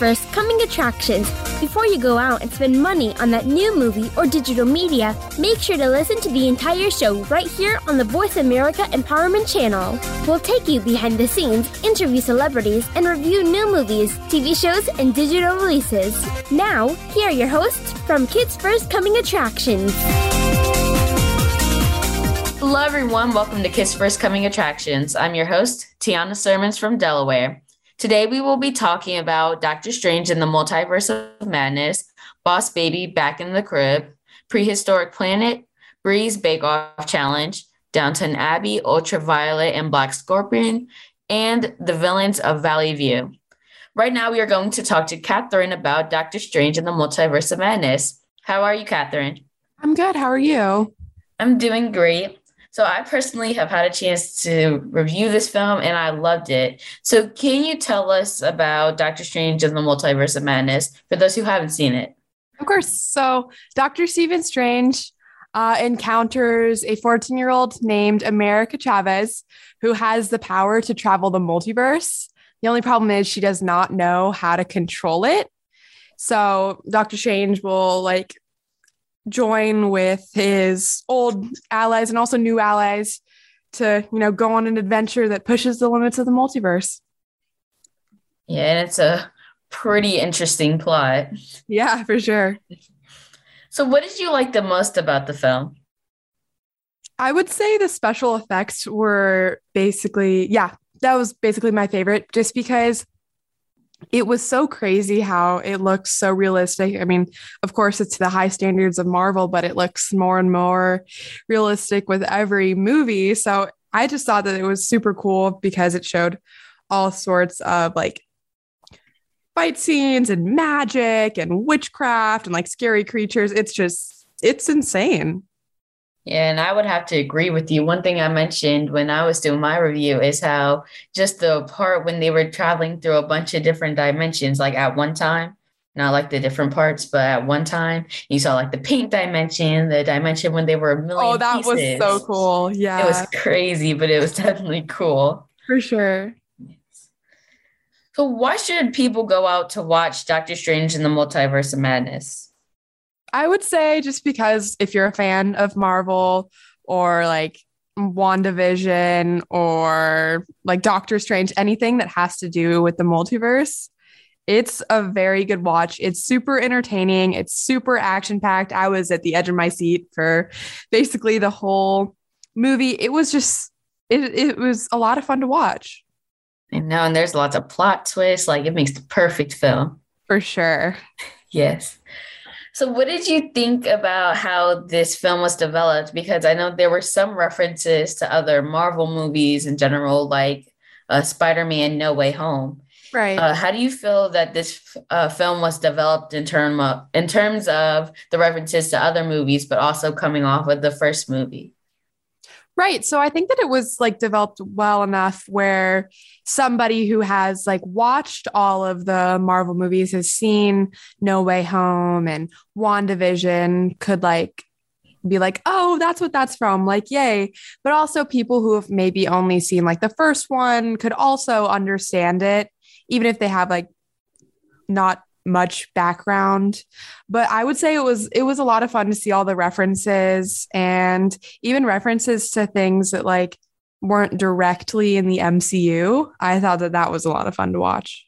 First Coming Attractions. Before you go out and spend money on that new movie or digital media, make sure to listen to the entire show right here on the Voice America Empowerment Channel. We'll take you behind the scenes, interview celebrities, and review new movies, TV shows, and digital releases. Now, here are your hosts from Kids First Coming Attractions. Hello, everyone. Welcome to Kids First Coming Attractions. I'm your host, Tiana Sermons from Delaware. Today, we will be talking about Doctor Strange in the Multiverse of Madness, Boss Baby Back in the Crib, Prehistoric Planet, Bree's Bake Off Challenge, Downton Abbey, Ultraviolet, and Black Scorpion, and the villains of Valley View. Right now, we are going to talk to Catherine about Doctor Strange in the Multiverse of Madness. How are you, Catherine? I'm good. How are you? I'm doing great. So I personally have had a chance to review this film and I loved it. So can you tell us about Doctor Strange and the Multiverse of Madness for those who haven't seen it? Of course. So Dr. Stephen Strange uh, encounters a 14 year old named America Chavez who has the power to travel the multiverse. The only problem is she does not know how to control it. So Doctor Strange will like join with his old allies and also new allies to, you know, go on an adventure that pushes the limits of the multiverse. Yeah, and it's a pretty interesting plot. Yeah, for sure. So, what did you like the most about the film? I would say the special effects were basically, yeah, that was basically my favorite just because it was so crazy how it looks so realistic. I mean, of course, it's the high standards of Marvel, but it looks more and more realistic with every movie. So I just thought that it was super cool because it showed all sorts of like fight scenes and magic and witchcraft and like scary creatures. It's just, it's insane. Yeah, and I would have to agree with you. One thing I mentioned when I was doing my review is how just the part when they were traveling through a bunch of different dimensions, like at one time, not like the different parts, but at one time, you saw like the pink dimension, the dimension when they were a million. Oh, that pieces. was so cool. Yeah. It was crazy, but it was definitely cool. For sure. So, why should people go out to watch Doctor Strange in the Multiverse of Madness? I would say just because if you're a fan of Marvel or like WandaVision or like Doctor Strange, anything that has to do with the multiverse, it's a very good watch. It's super entertaining. It's super action packed. I was at the edge of my seat for basically the whole movie. It was just, it, it was a lot of fun to watch. I know. And there's lots of plot twists. Like it makes the perfect film. For sure. yes. So, what did you think about how this film was developed? Because I know there were some references to other Marvel movies in general, like uh, Spider Man No Way Home. Right. Uh, how do you feel that this uh, film was developed in term of in terms of the references to other movies, but also coming off of the first movie? Right. So I think that it was like developed well enough where somebody who has like watched all of the Marvel movies has seen No Way Home and WandaVision could like be like, oh, that's what that's from. Like, yay. But also people who have maybe only seen like the first one could also understand it, even if they have like not much background but i would say it was it was a lot of fun to see all the references and even references to things that like weren't directly in the mcu i thought that that was a lot of fun to watch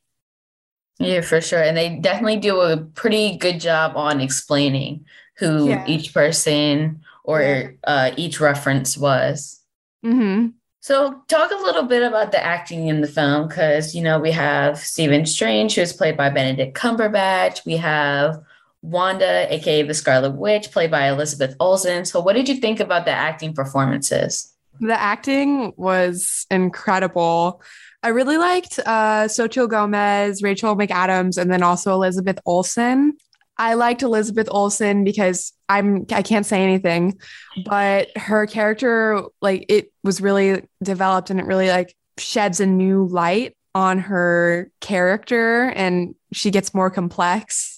yeah for sure and they definitely do a pretty good job on explaining who yeah. each person or uh, each reference was mm-hmm. So, talk a little bit about the acting in the film because, you know, we have Stephen Strange, who's played by Benedict Cumberbatch. We have Wanda, aka the Scarlet Witch, played by Elizabeth Olsen. So, what did you think about the acting performances? The acting was incredible. I really liked uh, Xochitl Gomez, Rachel McAdams, and then also Elizabeth Olsen. I liked Elizabeth Olsen because I'm I can't say anything, but her character like it was really developed and it really like sheds a new light on her character and she gets more complex.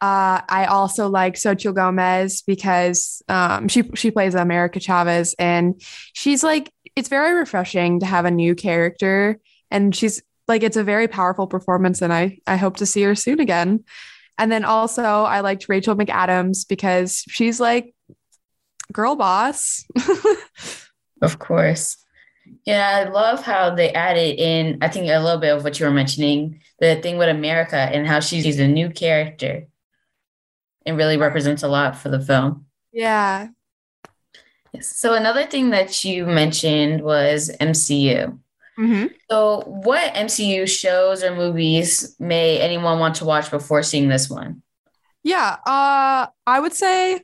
Uh, I also like Xochitl Gomez because um, she she plays America Chavez and she's like it's very refreshing to have a new character and she's like it's a very powerful performance and I I hope to see her soon again. And then also I liked Rachel McAdams because she's like girl boss. of course. Yeah, I love how they added in, I think, a little bit of what you were mentioning, the thing with America and how she's a new character and really represents a lot for the film. Yeah. Yes. So, another thing that you mentioned was MCU. Mm-hmm. So, what MCU shows or movies may anyone want to watch before seeing this one? Yeah, uh, I would say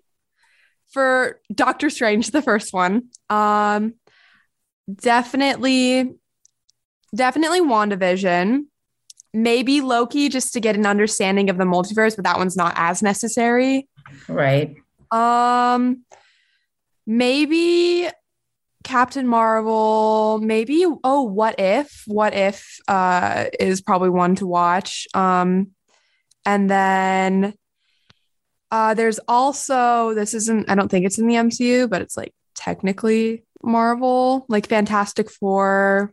for Doctor Strange, the first one, um, definitely, definitely WandaVision. Maybe Loki, just to get an understanding of the multiverse, but that one's not as necessary. Right. Um, maybe Captain Marvel, maybe oh, what if? What if uh is probably one to watch. Um and then uh there's also this isn't I don't think it's in the MCU, but it's like technically Marvel, like Fantastic Four,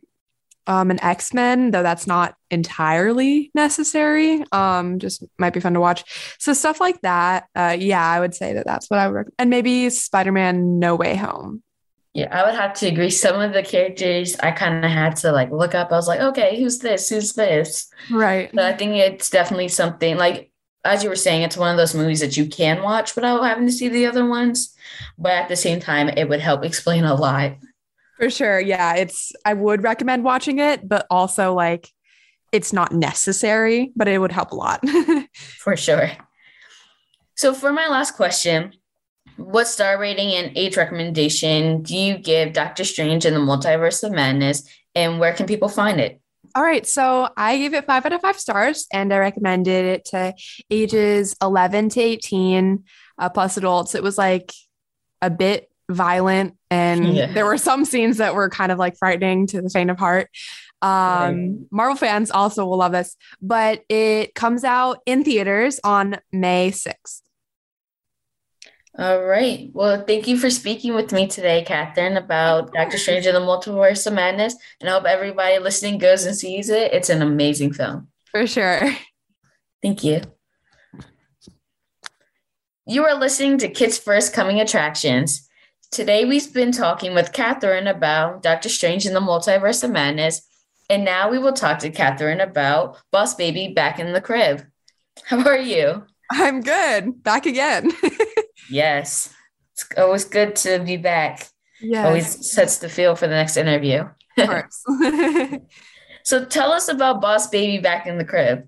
um and X-Men, though that's not entirely necessary. Um just might be fun to watch. So stuff like that. Uh yeah, I would say that that's what I would recommend. And maybe Spider-Man No Way Home. Yeah, I would have to agree. Some of the characters I kind of had to like look up. I was like, okay, who's this? Who's this? Right. But I think it's definitely something like as you were saying, it's one of those movies that you can watch without having to see the other ones. But at the same time, it would help explain a lot. For sure. Yeah. It's I would recommend watching it, but also like it's not necessary, but it would help a lot. for sure. So for my last question, what star rating and age recommendation do you give Doctor Strange in the Multiverse of Madness, and where can people find it? All right, so I gave it five out of five stars, and I recommended it to ages 11 to 18 uh, plus adults. It was like a bit violent, and yeah. there were some scenes that were kind of like frightening to the faint of heart. Um, right. Marvel fans also will love this, but it comes out in theaters on May 6th. All right. Well, thank you for speaking with me today, Catherine, about Doctor Strange and the Multiverse of Madness. And I hope everybody listening goes and sees it. It's an amazing film. For sure. Thank you. You are listening to Kids First Coming Attractions. Today we've been talking with Catherine about Doctor Strange and the Multiverse of Madness. And now we will talk to Catherine about Boss Baby Back in the Crib. How are you? I'm good. Back again. Yes. It's always good to be back. Yeah. Always sets the feel for the next interview. Of course. so tell us about Boss Baby back in the crib.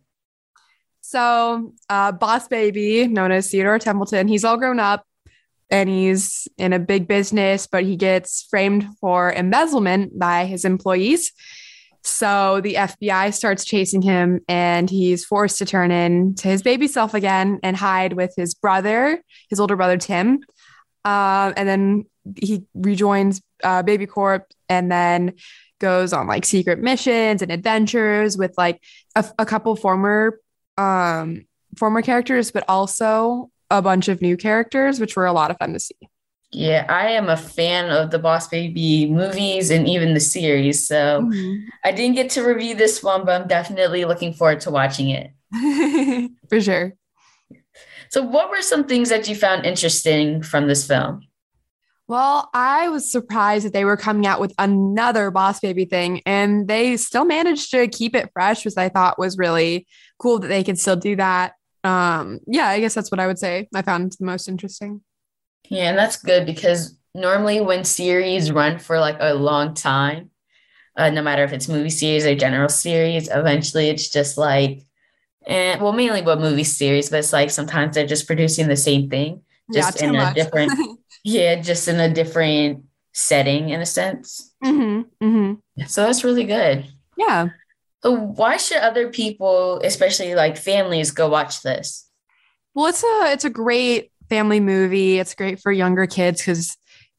So, uh, Boss Baby, known as Theodore Templeton, he's all grown up and he's in a big business, but he gets framed for embezzlement by his employees. So the FBI starts chasing him and he's forced to turn in to his baby self again and hide with his brother, his older brother, Tim. Uh, and then he rejoins uh, Baby Corp and then goes on like secret missions and adventures with like a, a couple former um, former characters, but also a bunch of new characters, which were a lot of fun to see. Yeah, I am a fan of the Boss Baby movies and even the series. So mm-hmm. I didn't get to review this one, but I'm definitely looking forward to watching it. For sure. So, what were some things that you found interesting from this film? Well, I was surprised that they were coming out with another Boss Baby thing, and they still managed to keep it fresh, which I thought was really cool that they could still do that. Um, yeah, I guess that's what I would say I found the most interesting. Yeah, and that's good because normally when series run for like a long time, uh, no matter if it's movie series or general series, eventually it's just like, and well, mainly what movie series, but it's like sometimes they're just producing the same thing, just yeah, in much. a different, yeah, just in a different setting in a sense. Mm-hmm, mm-hmm. So that's really good. Yeah. Why should other people, especially like families, go watch this? Well, it's a it's a great family movie. It's great for younger kids because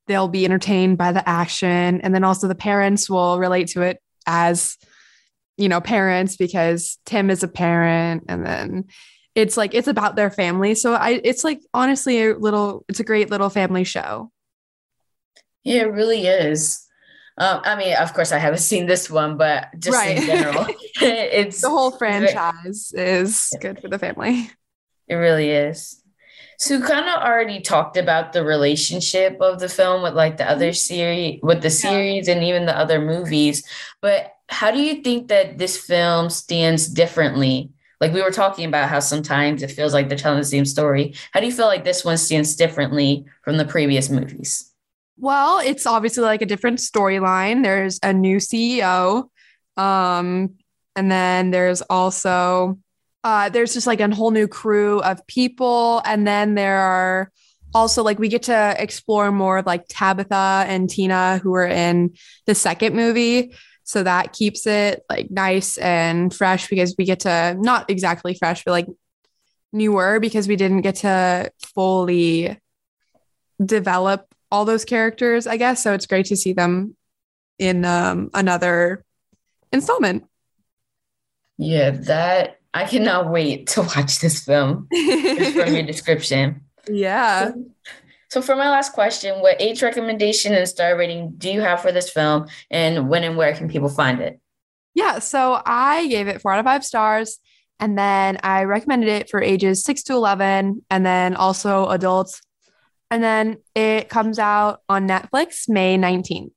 they'll be entertained by the action. And then also the parents will relate to it as, you know, parents because Tim is a parent. And then it's like, it's about their family. So I, it's like honestly a little, it's a great little family show. Yeah, it really is. Um, I mean, of course, I haven't seen this one, but just Right. in general, it's The whole franchise is good for the family. It really is. So kind of already talked about the relationship of the film with like the other series, with the Yeah. series and even the other movies. But how do you think that this film stands differently? Like we were talking about how sometimes it feels like they're telling the same story. How do you feel like this one stands differently from the previous movies? Well, it's obviously like a different storyline. There's a new CEO. Um, and then there's also uh there's just like a whole new crew of people. And then there are also like we get to explore more of like Tabitha and Tina who are in the second movie. So that keeps it like nice and fresh because we get to not exactly fresh, but like newer because we didn't get to fully develop all those characters, I guess. So it's great to see them in um, another installment. Yeah, that I cannot wait to watch this film just from your description. yeah. So for my last question, what age recommendation and star rating do you have for this film and when and where can people find it? Yeah. So I gave it four out of five stars. And then I recommended it for ages six to 11, and then also adults. And then it comes out on Netflix May 19th.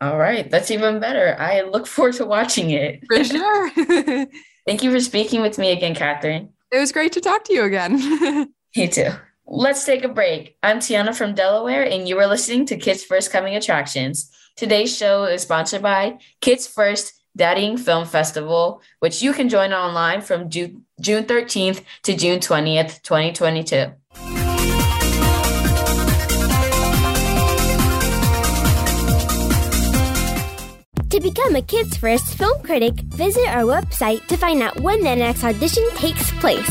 All right, that's even better. I look forward to watching it. For sure. Thank you for speaking with me again, Catherine. It was great to talk to you again. You too. Let's take a break. I'm Tiana from Delaware, and you are listening to Kids First Coming Attractions. Today's show is sponsored by Kids First Daddying Film Festival, which you can join online from June, June 13th to June 20th, 2022. To become a Kids First film critic, visit our website to find out when the next audition takes place.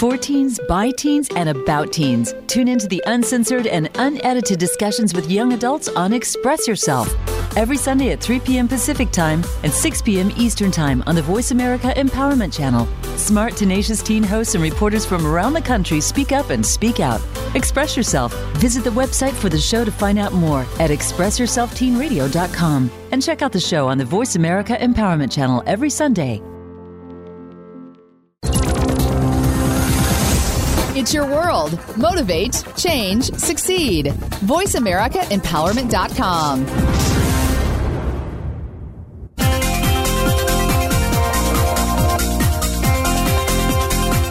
For teens, by teens, and about teens. Tune into the uncensored and unedited discussions with young adults on Express Yourself. Every Sunday at 3 p.m. Pacific Time and 6 p.m. Eastern Time on the Voice America Empowerment Channel. Smart, tenacious teen hosts and reporters from around the country speak up and speak out. Express Yourself. Visit the website for the show to find out more at expressyourselfteenradio.com. And check out the show on the Voice America Empowerment Channel every Sunday. It's your world. Motivate, change, succeed. VoiceAmericaEmpowerment.com.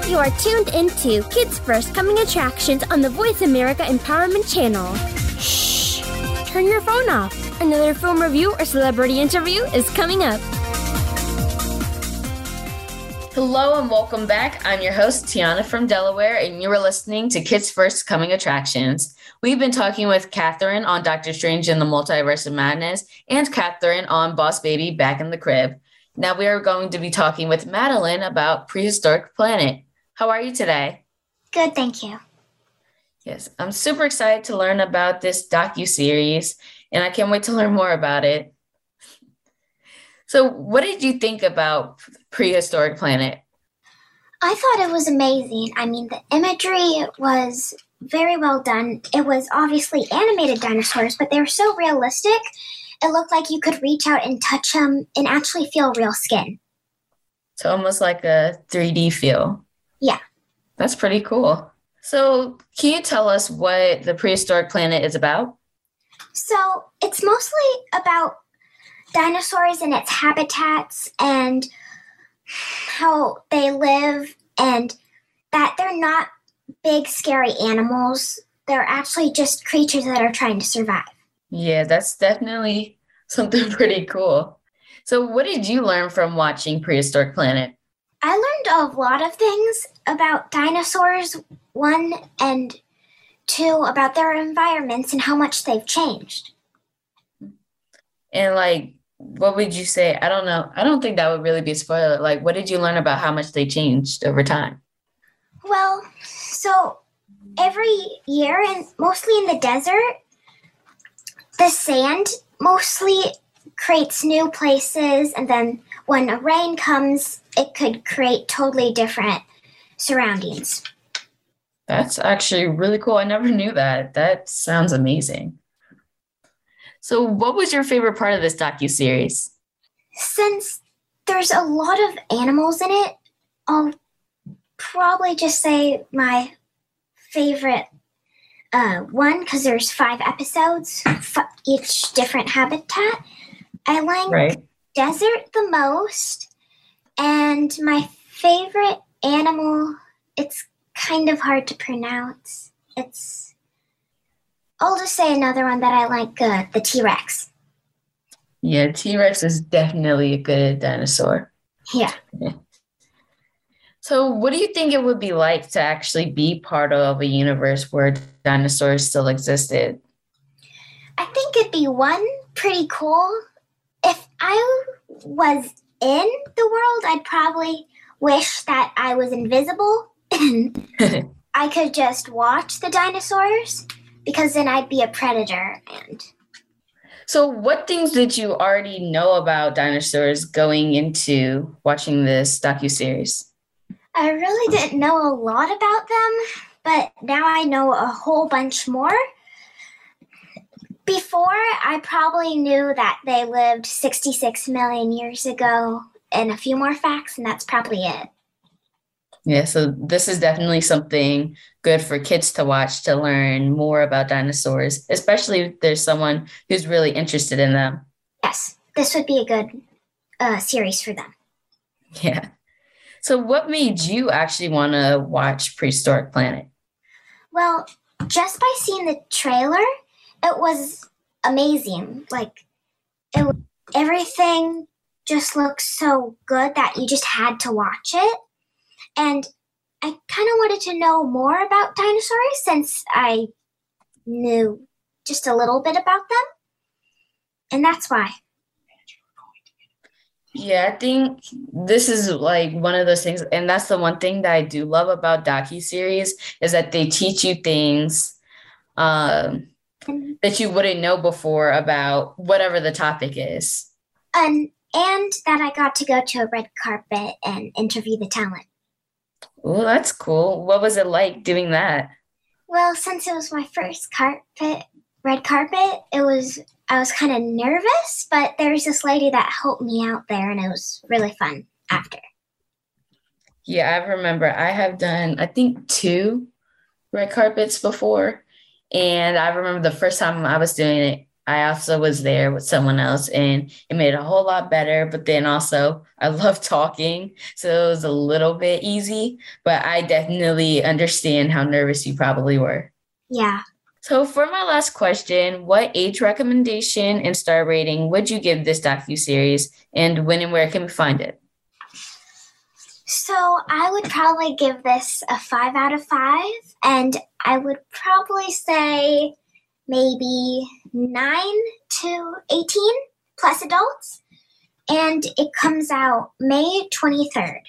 You are tuned into Kids First Coming Attractions on the Voice America Empowerment Channel. Shh! Turn your phone off. Another film review or celebrity interview is coming up. Hello and welcome back. I'm your host, Tiana from Delaware, and you are listening to Kids First Coming Attractions. We've been talking with Catherine on Doctor Strange in the Multiverse of Madness and Catherine on Boss Baby Back in the Crib. Now we are going to be talking with Madeline about Prehistoric Planet. How are you today? Good, thank you. Yes, I'm super excited to learn about this docu-series, and I can't wait to learn more about it. So, what did you think about Prehistoric Planet? I thought it was amazing. I mean, the imagery was very well done. It was obviously animated dinosaurs, but they were so realistic. It looked like you could reach out and touch them and actually feel real skin. It's almost like a 3D feel. Yeah. That's pretty cool. So, can you tell us what the Prehistoric Planet is about? So it's mostly about dinosaurs and its habitats and how they live and that they're not big, scary animals. They're actually just creatures that are trying to survive. Yeah, that's definitely something pretty cool. So, what did you learn from watching Prehistoric Planet? I learned a lot of things about dinosaurs, one, and two, about their environments and how much they've changed. And, like, what would you say? I don't know. I don't think that would really be a spoiler. Like, what did you learn about how much they changed over time? Well, so every year, and mostly in the desert, the sand mostly creates new places, and then when a rain comes, it could create totally different surroundings. That's actually really cool. I never knew that. That sounds amazing. So, what was your favorite part of this docu series? Since there's a lot of animals in it, I'll probably just say my favorite uh, one because there's five episodes, f- each different habitat. I like Right. desert the most, and my favorite animal. It's kind of hard to pronounce. It's. I'll just say another one that I like. Uh, the T Rex. Yeah, T Rex is definitely a good dinosaur. Yeah. So, what do you think it would be like to actually be part of a universe where dinosaurs still existed? I think it'd be one pretty cool. If I was in the world, I'd probably wish that I was invisible and I could just watch the dinosaurs because then I'd be a predator and So, what things did you already know about dinosaurs going into watching this docu series? I really didn't know a lot about them, but now I know a whole bunch more. Before, I probably knew that they lived 66 million years ago and a few more facts, and that's probably it. Yeah, so this is definitely something good for kids to watch to learn more about dinosaurs, especially if there's someone who's really interested in them. Yes, this would be a good uh, series for them. Yeah. So, what made you actually want to watch Prehistoric Planet? Well, just by seeing the trailer, it was amazing. Like, it everything just looks so good that you just had to watch it. And I kind of wanted to know more about dinosaurs since I knew just a little bit about them. And that's why. Yeah, I think this is like one of those things, and that's the one thing that I do love about docu series is that they teach you things um, that you wouldn't know before about whatever the topic is. And, and that I got to go to a red carpet and interview the talent. Oh, that's cool. What was it like doing that? Well, since it was my first carpet, red carpet, it was I was kind of nervous, but there was this lady that helped me out there, and it was really fun after. Yeah, I remember I have done, I think, two red carpets before. And I remember the first time I was doing it, I also was there with someone else and it made it a whole lot better. But then also, I love talking. So it was a little bit easy, but I definitely understand how nervous you probably were. Yeah, So for my last question, what age recommendation and star rating would you give this docu-series and when and where can we find it? so I would probably give this a five out of five, and I would probably say maybe nine to eighteen plus adults, and it comes out May twenty third.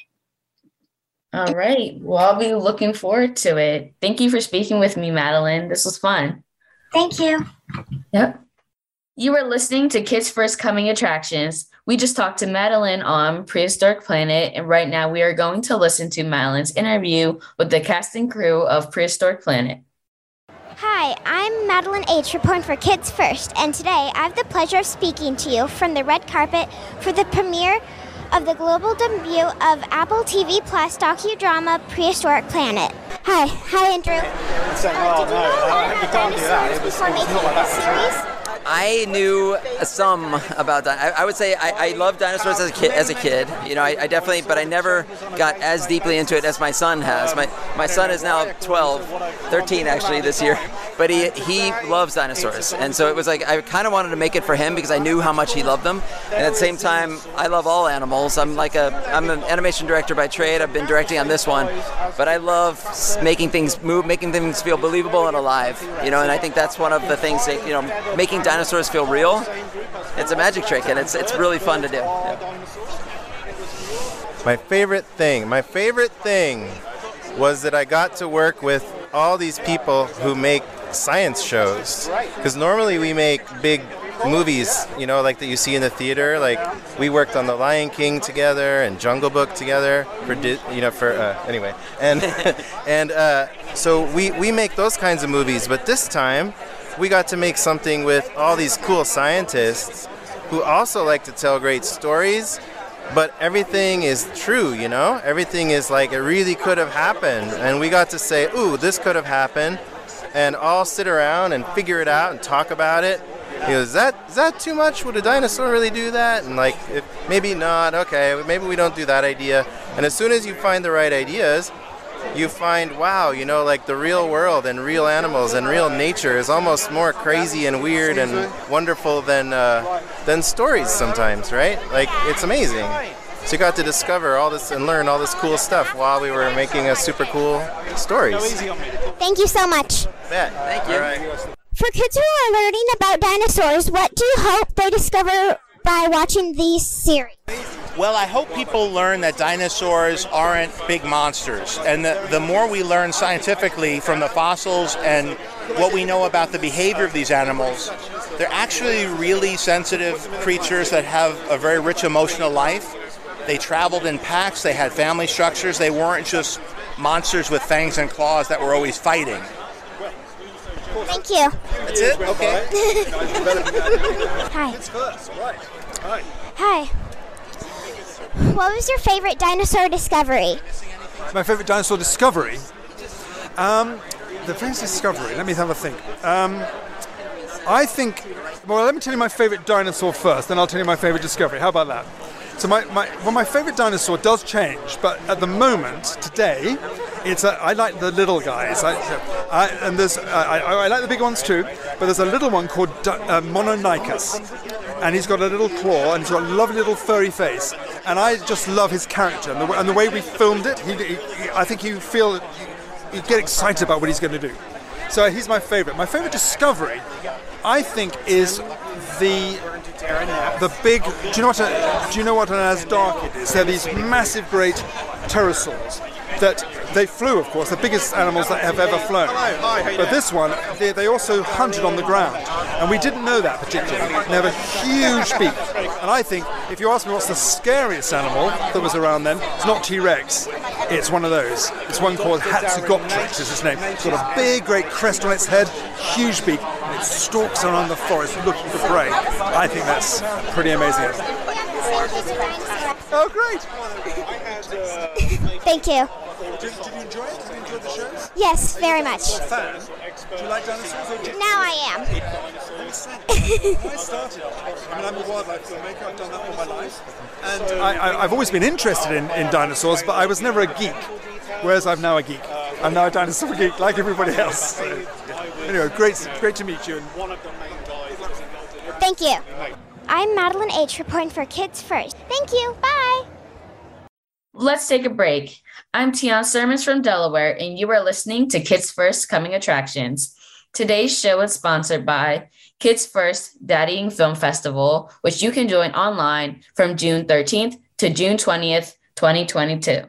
All right. Well, I'll be looking forward to it. Thank you for speaking with me, Madeline. This was fun. Thank you. Yep. You are listening to Kids First Coming Attractions. We just talked to Madeline on Prehistoric Planet, and right now we are going to listen to Madeline's interview with the cast and crew of Prehistoric Planet. Hi, I'm Madeline H. reporting for Kids First, and today I have the pleasure of speaking to you from the red carpet for the premiere of the global debut of Apple TV Plus docudrama Prehistoric Planet. Hi, hi Andrew. Uh, did you know a lot about dinosaurs before making this series? I knew some about that. I, I would say I, I loved dinosaurs as a kid. As a kid, you know, I, I, definitely, but I never got as deeply into it as my son has. My my son is now 12, 13 actually this year, but he he loves dinosaurs, and so it was like I kind of wanted to make it for him because I knew how much he loved them, and at the same time, I love all animals. I'm like a I'm an animation director by trade. I've been directing on this one, but I love making things move, making things feel believable and alive. You know, and I think that's one of the things that you know, making dinosaurs feel real. It's a magic trick, and it's it's really fun to do. My favorite thing, my favorite thing was that I got to work with all these people who make science shows. Because normally we make big movies, you know, like that you see in the theater. Like we worked on The Lion King together and Jungle Book together for, you know, for uh, anyway. And and uh, so we we make those kinds of movies. But this time, we got to make something with all these cool scientists who also like to tell great stories. But everything is true, you know? Everything is like it really could have happened. And we got to say, ooh, this could have happened. And all sit around and figure it out and talk about it he goes, is that, is that too much? Would a dinosaur really do that? And like, maybe not. Okay, maybe we don't do that idea. And as soon as you find the right ideas, you find, wow, you know, like the real world and real animals and real nature is almost more crazy and weird and wonderful than uh, than stories sometimes, right? Like it's amazing. So you got to discover all this and learn all this cool stuff while we were making a super cool stories. Thank you so much. Yeah, thank you. For kids who are learning about dinosaurs, what do you hope they discover by watching these series? Well, I hope people learn that dinosaurs aren't big monsters. And the, the more we learn scientifically from the fossils and what we know about the behavior of these animals, they're actually really sensitive creatures that have a very rich emotional life. They traveled in packs, they had family structures, they weren't just monsters with fangs and claws that were always fighting. Thank you. That's it? Okay. Hi. Hi. What was your favorite dinosaur discovery? My favorite dinosaur discovery? Um, the famous discovery, let me have a think. Um, I think, well, let me tell you my favorite dinosaur first, then I'll tell you my favorite discovery. How about that? So my, my well, my favorite dinosaur does change, but at the moment today, it's a, I like the little guys. I, I, and there's I, I, like the big ones too, but there's a little one called uh, Mononykus, and he's got a little claw and he's got a lovely little furry face, and I just love his character and the, and the way we filmed it. He, he, I think you feel you get excited about what he's going to do. So he's my favorite. My favorite discovery, I think, is the the big. Do you know what? A, do you know what an Azhdarchid is? They're these massive, great pterosaurs that they flew, of course, the biggest animals that have ever flown. But this one, they, they also hunted on the ground, and we didn't know that particularly. They have a huge beak, and I think if you ask me what's the scariest animal that was around then, it's not T-Rex. It's one of those. It's one called Hatzegopteryx is its name. It's got a big, great crest on its head, huge beak, and it stalks around the forest looking for prey. I think that's pretty amazing. Oh, great! Thank you. Did, did, you enjoy it? Did you enjoy the show? Yes, very much. Fan? Do you like dinosaurs? Or you now I am. I started, I mean, I'm a wildlife filmmaker. I've done that all my life, and I, have always been interested in, in dinosaurs, but I was never a geek. Whereas I'm now a geek. I'm now a dinosaur geek, like everybody else. So, anyway, great, great to meet you. Thank you. I'm Madeline H. reporting for Kids First. Thank you. Bye. Let's take a break. I'm Tian Sermons from Delaware, and you are listening to Kids First Coming Attractions. Today's show is sponsored by Kids First Daddying Film Festival, which you can join online from June 13th to June 20th, 2022.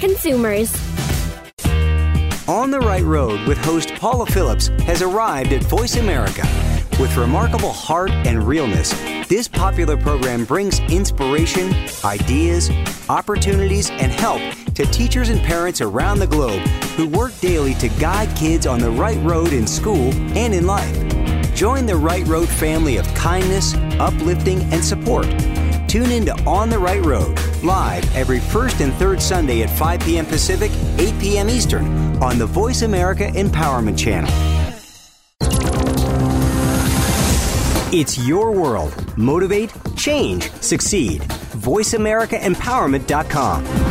consumers. On the Right Road with host Paula Phillips has arrived at Voice America. With remarkable heart and realness, this popular program brings inspiration, ideas, opportunities, and help to teachers and parents around the globe who work daily to guide kids on the right road in school and in life. Join the Right Road family of kindness, uplifting, and support. Tune in to On the Right Road, live every first and third Sunday at 5 p.m. Pacific, 8 p.m. Eastern on the Voice America Empowerment Channel. It's your world. Motivate, change, succeed. VoiceAmericaEmpowerment.com.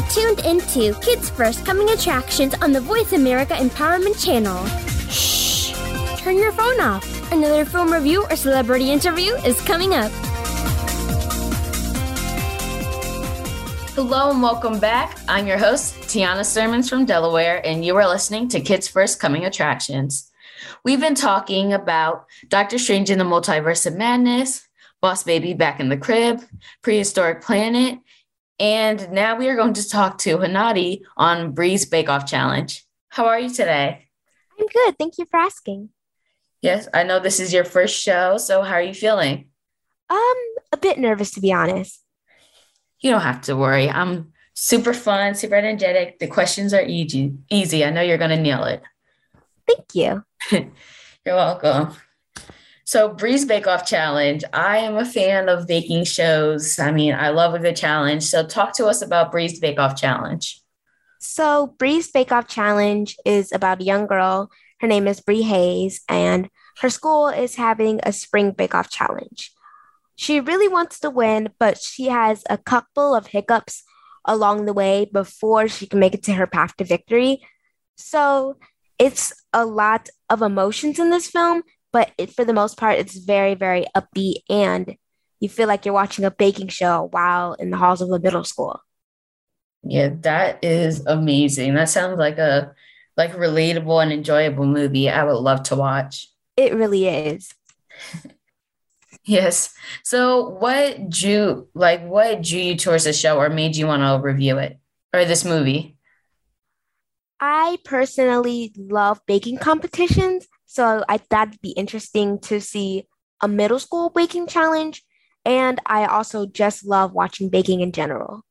are tuned into Kids First Coming Attractions on the Voice America Empowerment Channel. Shh! Turn your phone off. Another film review or celebrity interview is coming up. Hello and welcome back. I'm your host, Tiana Sermons from Delaware, and you are listening to Kids First Coming Attractions. We've been talking about Doctor Strange in the Multiverse of Madness, Boss Baby Back in the Crib, Prehistoric Planet, and now we are going to talk to Hanadi on Bree's Bake Off Challenge. How are you today? I'm good. Thank you for asking. Yes, I know this is your first show, so how are you feeling? Um, a bit nervous to be honest. You don't have to worry. I'm super fun, super energetic. The questions are easy. Easy. I know you're going to nail it. Thank you. you're welcome. So, Bree's Bake Off Challenge. I am a fan of baking shows. I mean, I love a good challenge. So, talk to us about Bree's Bake Off Challenge. So, Bree's Bake Off Challenge is about a young girl. Her name is Bree Hayes, and her school is having a spring bake off challenge. She really wants to win, but she has a couple of hiccups along the way before she can make it to her path to victory. So, it's a lot of emotions in this film, but it, for the most part, it's very, very upbeat and you feel like you're watching a baking show while in the halls of a middle school. Yeah, that is amazing. That sounds like a like relatable and enjoyable movie. I would love to watch. It really is. yes. So what drew like what drew you towards the show or made you want to review it or this movie? I personally love baking competitions, so I thought it'd be interesting to see a middle school baking challenge. And I also just love watching baking in general.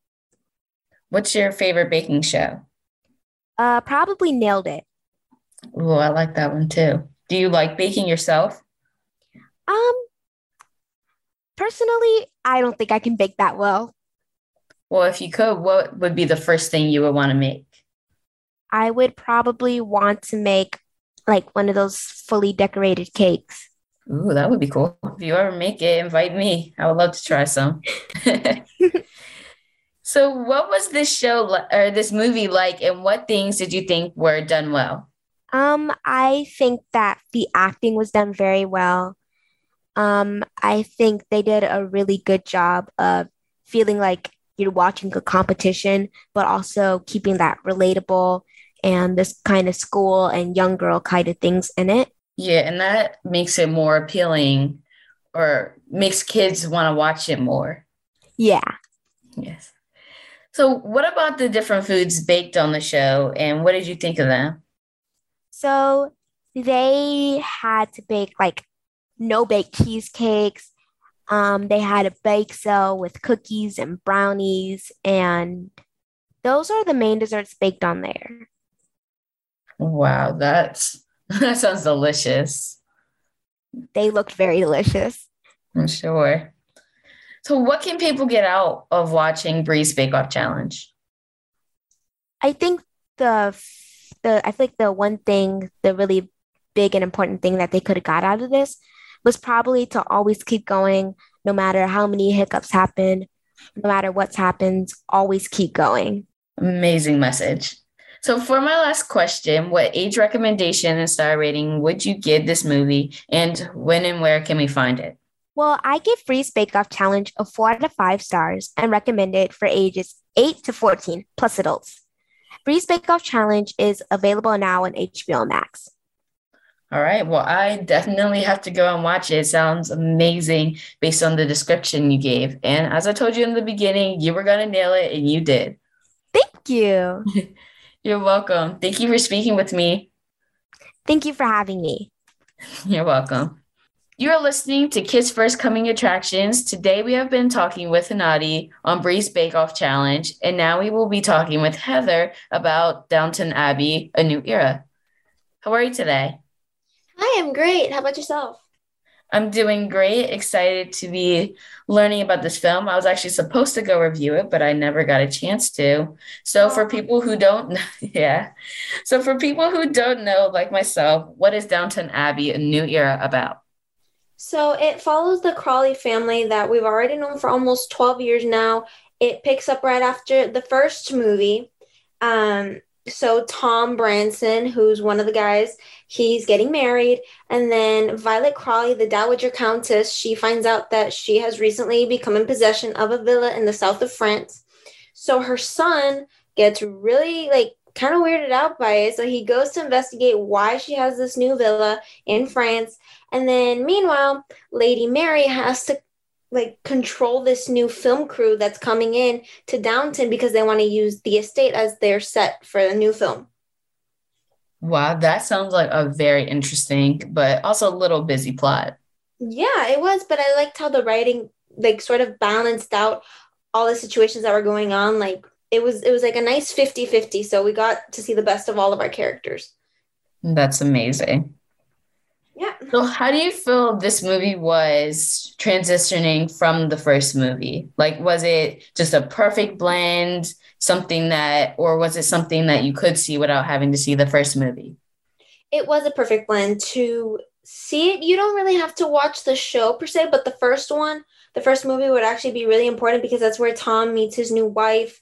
What's your favorite baking show? Uh, probably nailed it. Oh, I like that one too. Do you like baking yourself? Um, personally, I don't think I can bake that well. Well, if you could, what would be the first thing you would want to make? I would probably want to make like one of those fully decorated cakes. Ooh, that would be cool. If you ever make it, invite me. I would love to try some. so, what was this show or this movie like, and what things did you think were done well? Um, I think that the acting was done very well. Um, I think they did a really good job of feeling like you're watching a competition, but also keeping that relatable and this kind of school and young girl kind of things in it. Yeah, and that makes it more appealing or makes kids want to watch it more. Yeah. Yes. So, what about the different foods baked on the show and what did you think of them? So, they had to bake like no bake cheesecakes. Um, they had a bake sale with cookies and brownies, and those are the main desserts baked on there. Wow, that's that sounds delicious. They looked very delicious. I'm sure. So, what can people get out of watching Bree's Bake Off Challenge? I think the the I feel like the one thing, the really big and important thing that they could have got out of this was probably to always keep going no matter how many hiccups happen, no matter what's happened, always keep going. Amazing message. So, for my last question, what age recommendation and star rating would you give this movie, and when and where can we find it? Well, I give Bree's Bake Off Challenge a four out of five stars and recommend it for ages 8 to 14 plus adults. Bree's Bake Off Challenge is available now on HBO Max. All right. Well, I definitely have to go and watch it. It sounds amazing based on the description you gave. And as I told you in the beginning, you were going to nail it, and you did. Thank you. You're welcome. Thank you for speaking with me. Thank you for having me. You're welcome. You're listening to Kids First Coming Attractions. Today we have been talking with Hanadi on Bree's Bake Off Challenge, and now we will be talking with Heather about Downton Abbey, A New Era. How are you today? Hi, I'm great. How about yourself? I'm doing great. Excited to be learning about this film. I was actually supposed to go review it, but I never got a chance to. So for people who don't know, yeah. So for people who don't know, like myself, what is Downton Abbey, a new era about? So it follows the Crawley family that we've already known for almost 12 years now. It picks up right after the first movie. Um, so Tom Branson, who's one of the guys, he's getting married, and then Violet Crawley, the Dowager Countess, she finds out that she has recently become in possession of a villa in the south of France. So her son gets really like kind of weirded out by it. So he goes to investigate why she has this new villa in France. And then meanwhile, Lady Mary has to like control this new film crew that's coming in to Downton because they want to use the estate as their set for the new film. Wow, that sounds like a very interesting but also a little busy plot. Yeah, it was, but I liked how the writing like sort of balanced out all the situations that were going on like it was it was like a nice 50-50 so we got to see the best of all of our characters. That's amazing. Yeah. So, how do you feel this movie was transitioning from the first movie? Like, was it just a perfect blend, something that, or was it something that you could see without having to see the first movie? It was a perfect blend. To see it, you don't really have to watch the show per se, but the first one, the first movie would actually be really important because that's where Tom meets his new wife.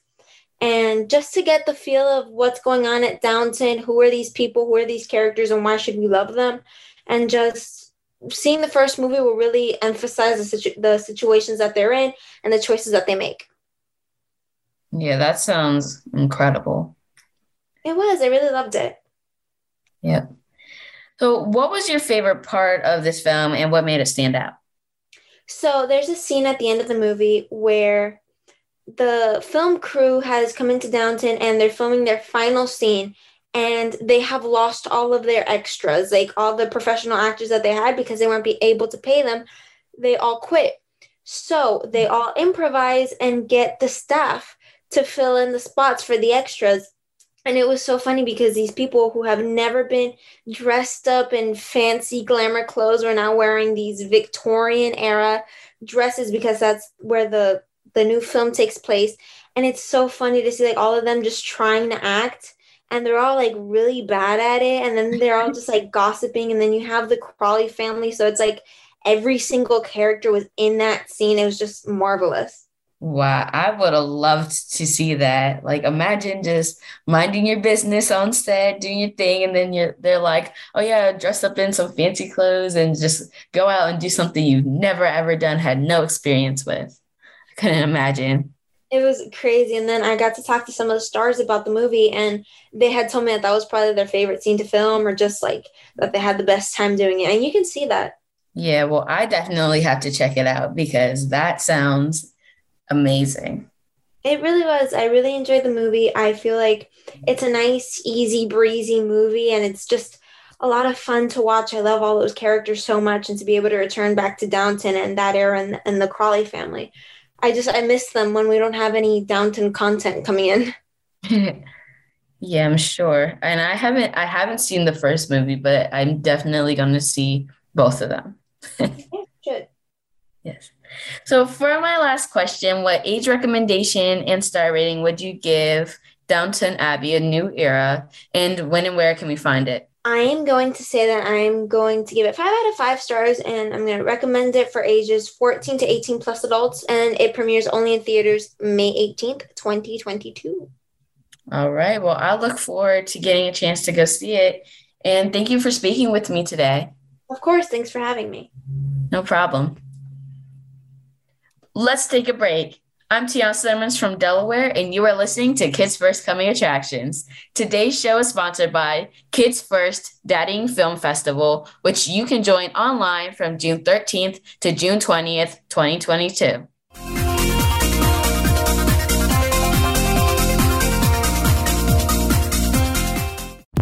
And just to get the feel of what's going on at Downton, who are these people, who are these characters, and why should we love them? And just seeing the first movie will really emphasize the, situ- the situations that they're in and the choices that they make. Yeah, that sounds incredible. It was. I really loved it. Yep. So, what was your favorite part of this film and what made it stand out? So, there's a scene at the end of the movie where the film crew has come into Downton and they're filming their final scene and they have lost all of their extras, like all the professional actors that they had because they weren't be able to pay them. They all quit. So they all improvise and get the staff to fill in the spots for the extras. And it was so funny because these people who have never been dressed up in fancy glamour clothes were now wearing these Victorian era dresses because that's where the the new film takes place. And it's so funny to see like all of them just trying to act and they're all like really bad at it and then they're all just like gossiping and then you have the Crawley family so it's like every single character was in that scene. It was just marvelous. Wow i would have loved to see that. Like imagine just minding your business on set doing your thing and then you're they're like oh yeah dress up in some fancy clothes and just go out and do something you've never ever done had no experience with. I couldn't imagine it was crazy. And then i got to talk to some of the stars about the movie and they had told me that that was probably their favorite scene to film or just like that they had the best time doing it. And you can see that. Yeah well i definitely have to check it out because that sounds amazing. It really was. I really enjoyed the movie. I feel like it's a nice easy breezy movie and it's just a lot of fun to watch. I love all those characters so much and to be able to return back to downton and that era and, and the crawley family I just I miss them when we don't have any Downton content coming in. yeah, I'm sure. And I haven't I haven't seen the first movie, but I'm definitely going to see both of them. Good. Yes. So for my last question, what age recommendation and star rating would you give Downton Abbey, a new era, and when and where can we find it? I am going to say that I'm going to give it five out of five stars, and I'm going to recommend it for ages 14 to 18 plus adults, and it premieres only in theaters May 18th, 2022. All right. Well, I look forward to getting a chance to go see it. And thank you for speaking with me today. Of course. Thanks for having me. No problem. Let's take a break. I'm Tiana Simmons from Delaware, and you are listening to Kids First Coming Attractions. Today's show is sponsored by Kids First Daddying Film Festival, which you can join online from June 13th to June 20th, 2022.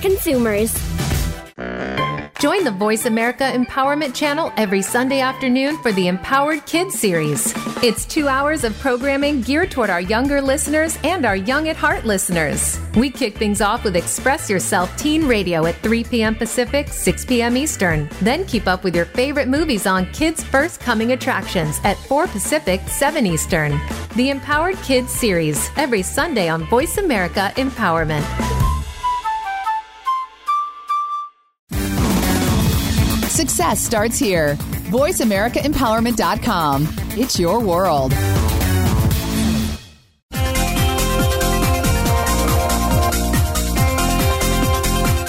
consumers. Join the Voice America Empowerment Channel every Sunday afternoon for the Empowered Kids series. It's two hours of programming geared toward our younger listeners and our young at heart listeners. We kick things off with Express Yourself Teen Radio at 3 p.m. Pacific, 6 p.m. Eastern. Then keep up with your favorite movies on Kids First Coming Attractions at 4 Pacific, 7 Eastern. The Empowered Kids series every Sunday on Voice America Empowerment. Success starts here. VoiceAmericaEmpowerment.com. It's your world.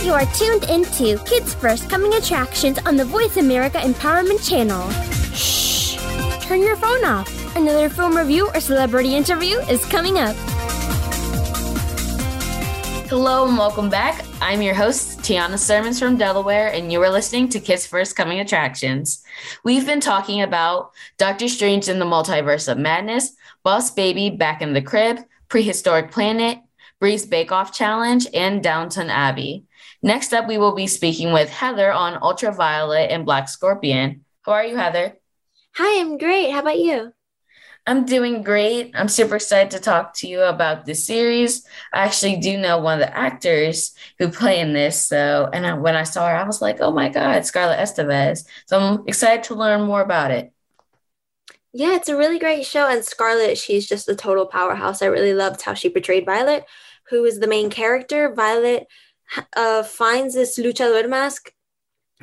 You are tuned into Kids First Coming Attractions on the Voice America Empowerment Channel. Shh! Turn your phone off. Another film review or celebrity interview is coming up. Hello and welcome back. I'm your host, Tiana Sermons from Delaware, and you are listening to Kids First Coming Attractions. We've been talking about Doctor Strange in the Multiverse of Madness, Boss Baby Back in the Crib, Prehistoric Planet, Bree's Bake Off Challenge, and Downton Abbey. Next up, we will be speaking with Heather on Ultraviolet and Black Scorpion. How are you, Heather? Hi, I'm great. How about you? I'm doing great. I'm super excited to talk to you about this series. I actually do know one of the actors who play in this. So, and I, when I saw her, I was like, oh my God, Scarlett Estevez. So I'm excited to learn more about it. Yeah, it's a really great show. And Scarlett, she's just a total powerhouse. I really loved how she portrayed Violet, who is the main character. Violet uh, finds this luchador mask.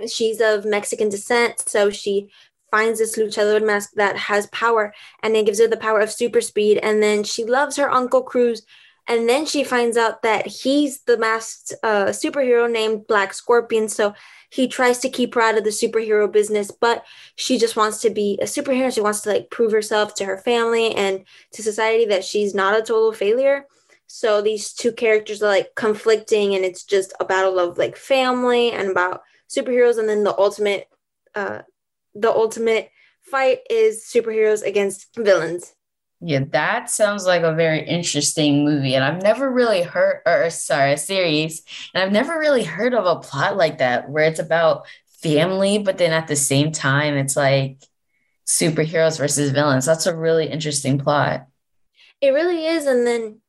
She's of Mexican descent. So she finds this luchador mask that has power and it gives her the power of super speed. And then she loves her Uncle Cruz. And then she finds out that he's the masked uh, superhero named Black Scorpion. So he tries to keep her out of the superhero business, but she just wants to be a superhero. She wants to like prove herself to her family and to society that she's not a total failure. So these two characters are like conflicting, and it's just a battle of like family and about superheroes. And then the ultimate uh, the ultimate fight is superheroes against villains. Yeah, that sounds like a very interesting movie. And I've never really heard, or sorry, a series, and I've never really heard of a plot like that where it's about family, but then at the same time, it's like superheroes versus villains. That's a really interesting plot. It really is. And then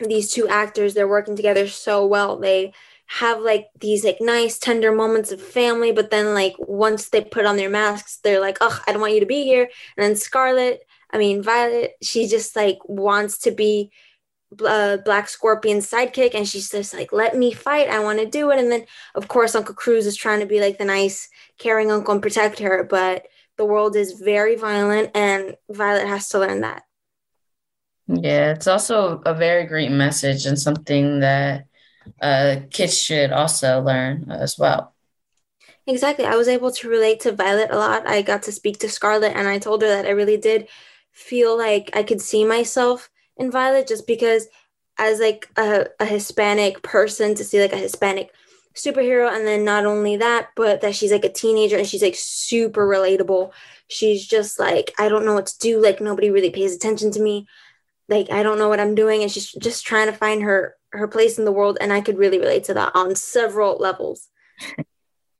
these two actors, they're working together so well. They have like these like nice tender moments of family but then like once they put on their masks they're like oh i don't want you to be here. And then scarlet i mean violet she just like wants to be uh, black scorpion's sidekick and she's just like let me fight i want to do it. And then of course uncle cruz is trying to be like the nice caring uncle and protect her but the world is very violent and violet has to learn that. Yeah it's also a very great message and something that uh, kids should also learn as well. Exactly. I was able to relate to Violet a lot. I got to speak to Scarlett, and I told her that I really did feel like I could see myself in Violet just because, as like a, a Hispanic person, to see like a Hispanic superhero, and then not only that, but that she's like a teenager and she's like super relatable. She's just like, I don't know what to do. Like, nobody really pays attention to me. Like, I don't know what I'm doing. And she's just trying to find her her place in the world. And I could really relate to that on several levels.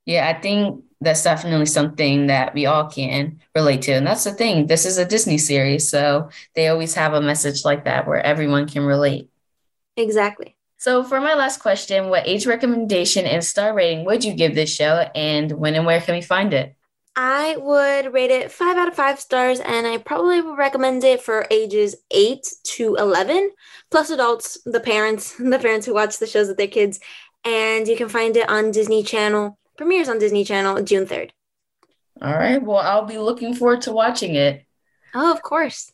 Yeah, I think that's definitely something that we all can relate to. And that's the thing. This is a Disney series, so they always have a message like that where everyone can relate. Exactly. So, for my last question, what age recommendation and star rating would you give this show, and when and where can we find it? I would rate it five out of five stars, and I probably would recommend it for ages eight to eleven, plus adults, the parents, the parents who watch the shows with their kids. And you can find it on Disney Channel premieres on Disney Channel June 3rd. All right. Well, I'll be looking forward to watching it. Oh, of course.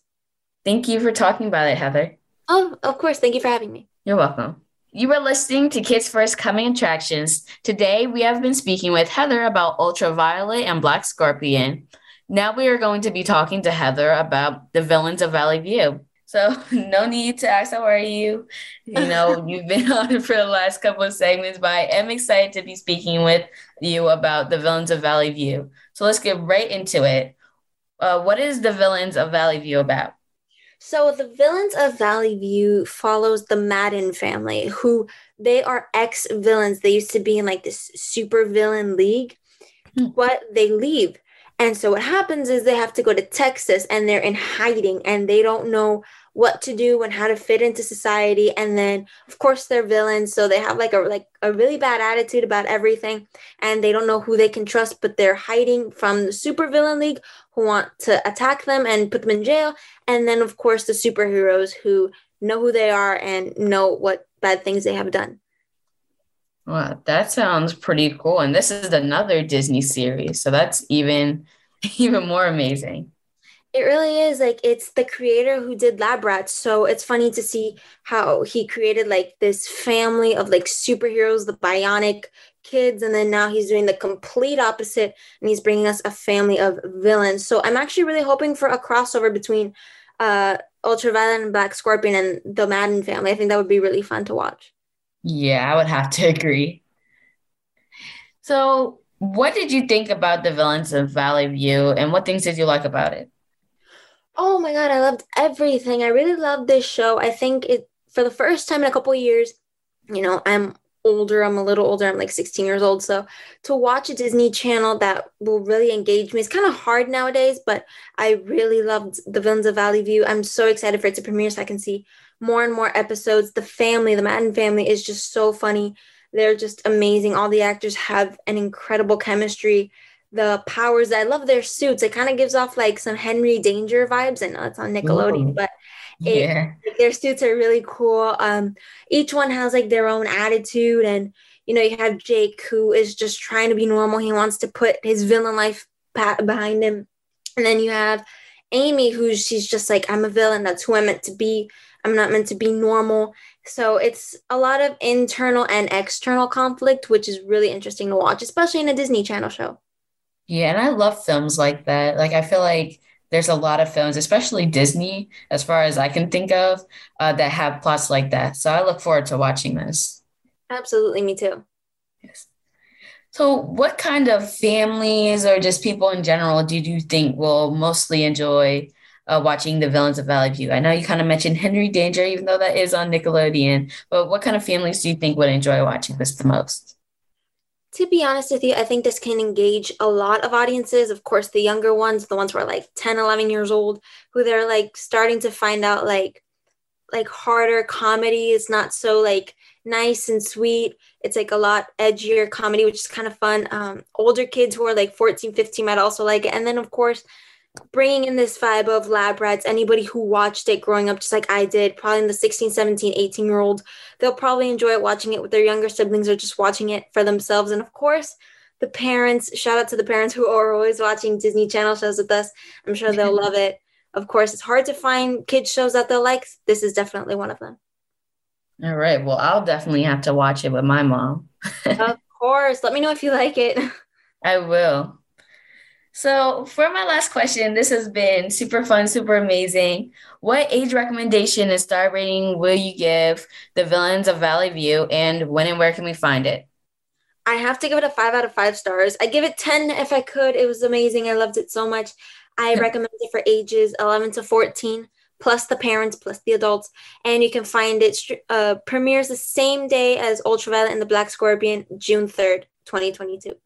Thank you for talking about it, Heather. Oh, of course. Thank you for having me. You're welcome. You are listening to Kids First Coming Attractions. Today, we have been speaking with Heather about Ultraviolet and Black Scorpion. Now, we are going to be talking to Heather about the villains of Valley View. So no need to ask how are you. You know, you've been on for the last couple of segments, but I am excited to be speaking with you about the villains of Valley View. So let's get right into it. Uh, what is the villains of Valley View about? So the villains of Valley View follows the Madden family, who they are ex-villains. They used to be in like this super villain league, hmm. but they leave. And so what happens is they have to go to Texas and they're in hiding and they don't know what to do and how to fit into society and then of course they're villains so they have like a like a really bad attitude about everything and they don't know who they can trust but they're hiding from the super villain league who want to attack them and put them in jail and then of course the superheroes who know who they are and know what bad things they have done Wow, that sounds pretty cool. And this is another Disney series, so that's even even more amazing. It really is like it's the creator who did Lab Rats. So it's funny to see how he created like this family of like superheroes, the bionic kids, and then now he's doing the complete opposite and he's bringing us a family of villains. So I'm actually really hoping for a crossover between uh, Ultraviolet and Black Scorpion and the Madden family. I think that would be really fun to watch. Yeah, I would have to agree. So, what did you think about the villains of Valley View and what things did you like about it? Oh my god, I loved everything. I really loved this show. I think it for the first time in a couple years, you know, I'm older, I'm a little older, I'm like 16 years old. So to watch a Disney channel that will really engage me is kind of hard nowadays, but I really loved The Villains of Valley View. I'm so excited for it to premiere so I can see more and more episodes. The family, the Madden family is just so funny. They're just amazing. All the actors have an incredible chemistry the powers. I love their suits. It kind of gives off like some Henry Danger vibes. I know it's on Nickelodeon, Ooh. but it, yeah. like, their suits are really cool. Um, each one has like their own attitude, and you know you have Jake who is just trying to be normal. He wants to put his villain life behind him, and then you have Amy who she's just like I'm a villain. That's who I'm meant to be. I'm not meant to be normal. So it's a lot of internal and external conflict, which is really interesting to watch, especially in a Disney Channel show. Yeah, and I love films like that. Like I feel like there's a lot of films, especially Disney, as far as I can think of, uh, that have plots like that. So I look forward to watching this. Absolutely, me too. Yes. So, what kind of families or just people in general do you think will mostly enjoy uh, watching the Villains of Valley View? I know you kind of mentioned Henry Danger, even though that is on Nickelodeon, but what kind of families do you think would enjoy watching this the most? To be honest with you, I think this can engage a lot of audiences. Of course, the younger ones, the ones who are like 10, 11 years old, who they're like starting to find out like like harder comedy is not so like nice and sweet. It's like a lot edgier comedy, which is kind of fun. Um, older kids who are like 14, 15 might also like it. And then, of course, bringing in this vibe of lab rats anybody who watched it growing up just like i did probably in the 16 17 18 year old they'll probably enjoy watching it with their younger siblings or just watching it for themselves and of course the parents shout out to the parents who are always watching disney channel shows with us i'm sure they'll love it of course it's hard to find kids shows that they'll like this is definitely one of them All right. Well, I'll definitely have to watch it with my mom. of course. Let me know if you like it. I will. So, for my last question, this has been super fun, super amazing. What age recommendation and star rating will you give The Villains of Valley View and when and where can we find it? I have to give it a five out of five stars. I give it 10 if I could. It was amazing. I loved it so much. I recommend it for ages 11 to 14, plus the parents, plus the adults. And you can find it uh, premieres the same day as Ultraviolet and the Black Scorpion, June 3rd, 2022.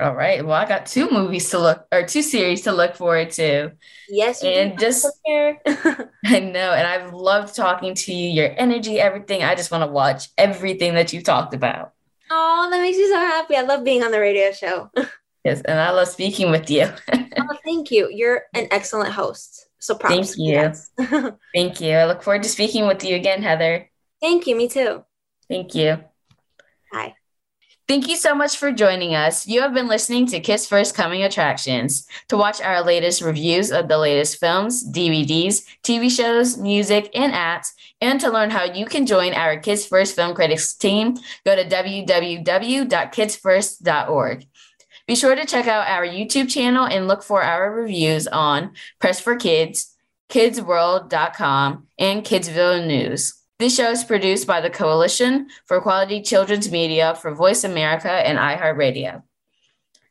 All right. Well, I got two movies to look or two series to look forward to. Yes, and just I know, and I've loved talking to you. Your energy, everything. I just want to watch everything that you talked about. Oh, that makes me so happy. I love being on the radio show. yes, and I love speaking with you. oh, thank you. You're an excellent host. So props. Thank you. Thank you. I look forward to speaking with you again, Heather. Thank you. Me too. Thank you. Bye. Thank you so much for joining us. You have been listening to Kids First Coming Attractions. To watch our latest reviews of the latest films, DVDs, TV shows, music, and ads, and to learn how you can join our Kids First Film Critics team, go to www.kidsfirst.org. Be sure to check out our YouTube channel and look for our reviews on Press for Kids, kidsworld.com, and Kidsville News. This show is produced by the Coalition for Quality Children's Media for Voice America and iHeartRadio.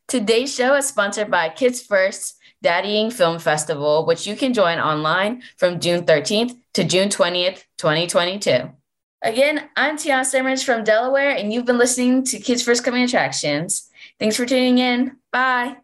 Today's show is sponsored by Kids First Daddying Film Festival, which you can join online from June 13th to June 20th, 2022. Again, I'm Tiana Sermons from Delaware, and you've been listening to Kids First Coming Attractions. Thanks for tuning in. Bye.